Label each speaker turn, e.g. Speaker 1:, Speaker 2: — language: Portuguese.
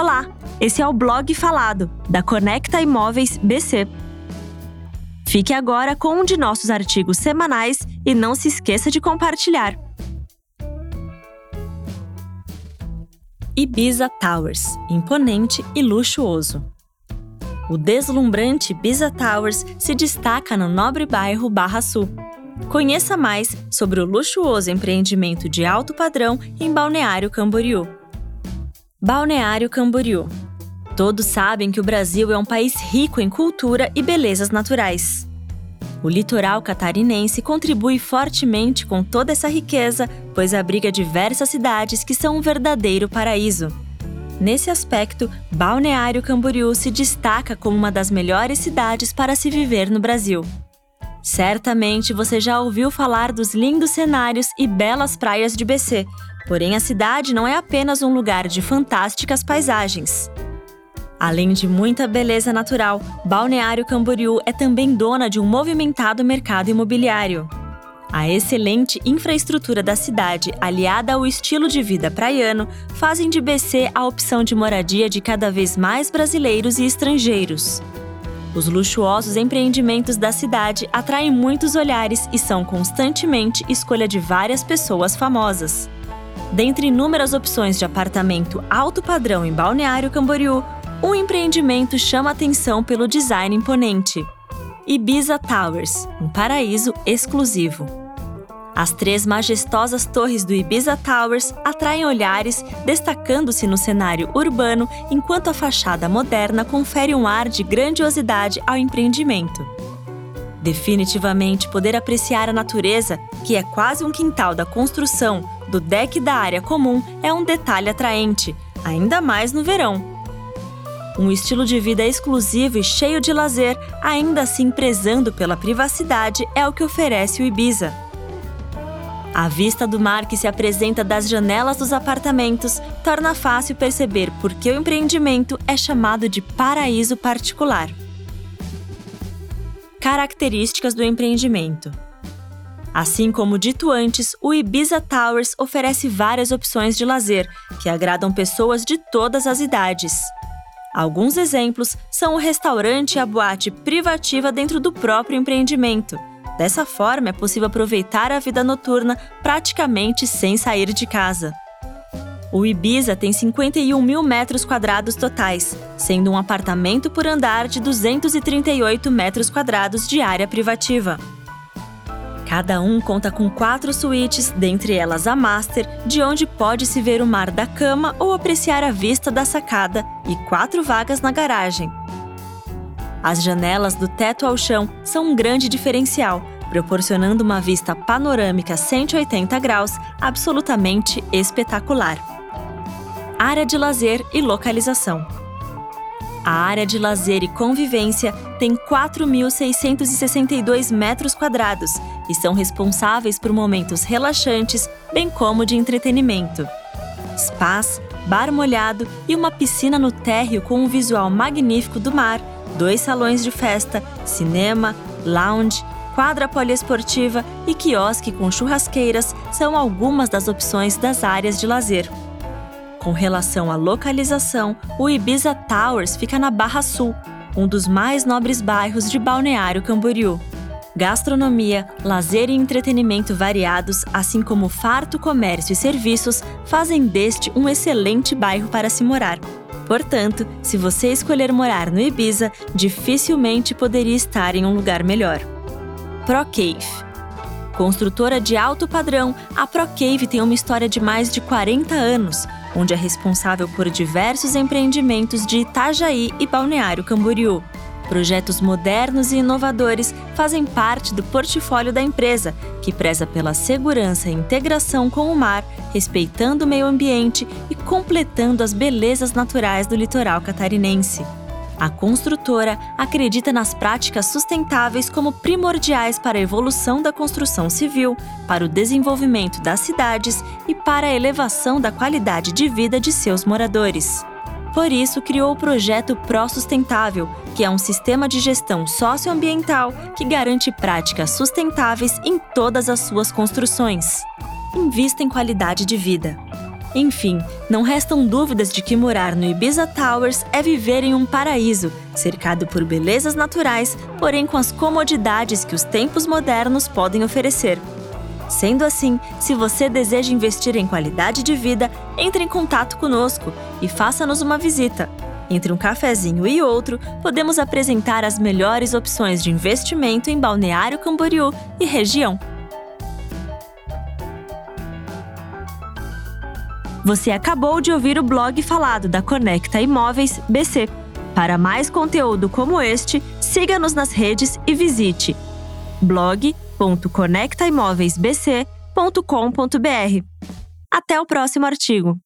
Speaker 1: Olá, esse é o blog falado da Conecta Imóveis BC. Fique agora com um de nossos artigos semanais e não se esqueça de compartilhar. Ibiza Towers, imponente e luxuoso. O deslumbrante Ibiza Towers se destaca no nobre bairro Barra Sul. Conheça mais sobre o luxuoso empreendimento de alto padrão em Balneário Camboriú. Balneário Camboriú. Todos sabem que o Brasil é um país rico em cultura e belezas naturais. O litoral catarinense contribui fortemente com toda essa riqueza, pois abriga diversas cidades que são um verdadeiro paraíso. Nesse aspecto, Balneário Camboriú se destaca como uma das melhores cidades para se viver no Brasil. Certamente você já ouviu falar dos lindos cenários e belas praias de BC, porém a cidade não é apenas um lugar de fantásticas paisagens. Além de muita beleza natural, Balneário Camboriú é também dona de um movimentado mercado imobiliário. A excelente infraestrutura da cidade, aliada ao estilo de vida praiano, fazem de BC a opção de moradia de cada vez mais brasileiros e estrangeiros. Os luxuosos empreendimentos da cidade atraem muitos olhares e são constantemente escolha de várias pessoas famosas. Dentre inúmeras opções de apartamento alto padrão em Balneário Camboriú, um empreendimento chama atenção pelo design imponente. Ibiza Towers, um paraíso exclusivo. As três majestosas torres do Ibiza Towers atraem olhares, destacando-se no cenário urbano, enquanto a fachada moderna confere um ar de grandiosidade ao empreendimento. Definitivamente, poder apreciar a natureza, que é quase um quintal da construção, do deck da área comum, é um detalhe atraente, ainda mais no verão. Um estilo de vida exclusivo e cheio de lazer, ainda assim prezando pela privacidade, é o que oferece o Ibiza. A vista do mar que se apresenta das janelas dos apartamentos torna fácil perceber por que o empreendimento é chamado de paraíso particular. Características do empreendimento. Assim como dito antes, o Ibiza Towers oferece várias opções de lazer que agradam pessoas de todas as idades. Alguns exemplos são o restaurante e a boate privativa dentro do próprio empreendimento. Dessa forma, é possível aproveitar a vida noturna praticamente sem sair de casa. O Ibiza tem 51 mil metros quadrados totais, sendo um apartamento por andar de 238 metros quadrados de área privativa. Cada um conta com quatro suítes, dentre elas a master, de onde pode-se ver o mar da cama ou apreciar a vista da sacada, e quatro vagas na garagem. As janelas do teto ao chão são um grande diferencial, proporcionando uma vista panorâmica 180 graus absolutamente espetacular. Área de lazer e localização. A área de lazer e convivência tem 4.662 metros quadrados e são responsáveis por momentos relaxantes, bem como de entretenimento. Spas, bar molhado e uma piscina no térreo com um visual magnífico do mar, dois salões de festa, cinema, lounge, quadra poliesportiva e quiosque com churrasqueiras são algumas das opções das áreas de lazer. Com relação à localização, o Ibiza Towers fica na Barra Sul, um dos mais nobres bairros de Balneário Camboriú. Gastronomia, lazer e entretenimento variados, assim como farto comércio e serviços, fazem deste um excelente bairro para se morar. Portanto, se você escolher morar no Ibiza, dificilmente poderia estar em um lugar melhor. ProCave Construtora de alto padrão, a ProCave tem uma história de mais de 40 anos, onde é responsável por diversos empreendimentos de Itajaí e Balneário Camboriú. Projetos modernos e inovadores fazem parte do portfólio da empresa, que preza pela segurança e integração com o mar, respeitando o meio ambiente e completando as belezas naturais do litoral catarinense. A construtora acredita nas práticas sustentáveis como primordiais para a evolução da construção civil, para o desenvolvimento das cidades e para a elevação da qualidade de vida de seus moradores. Por isso, criou o projeto Pro Sustentável, que é um sistema de gestão socioambiental que garante práticas sustentáveis em todas as suas construções. Invista em qualidade de vida. Enfim, não restam dúvidas de que morar no Ibiza Towers é viver em um paraíso, cercado por belezas naturais, porém com as comodidades que os tempos modernos podem oferecer. Sendo assim, se você deseja investir em qualidade de vida, entre em contato conosco e faça-nos uma visita. Entre um cafezinho e outro, podemos apresentar as melhores opções de investimento em Balneário Camboriú e região. Você acabou de ouvir o blog falado da Conecta Imóveis BC. Para mais conteúdo como este, siga-nos nas redes e visite blog.conectaimoveisbc.com.br. Até o próximo artigo.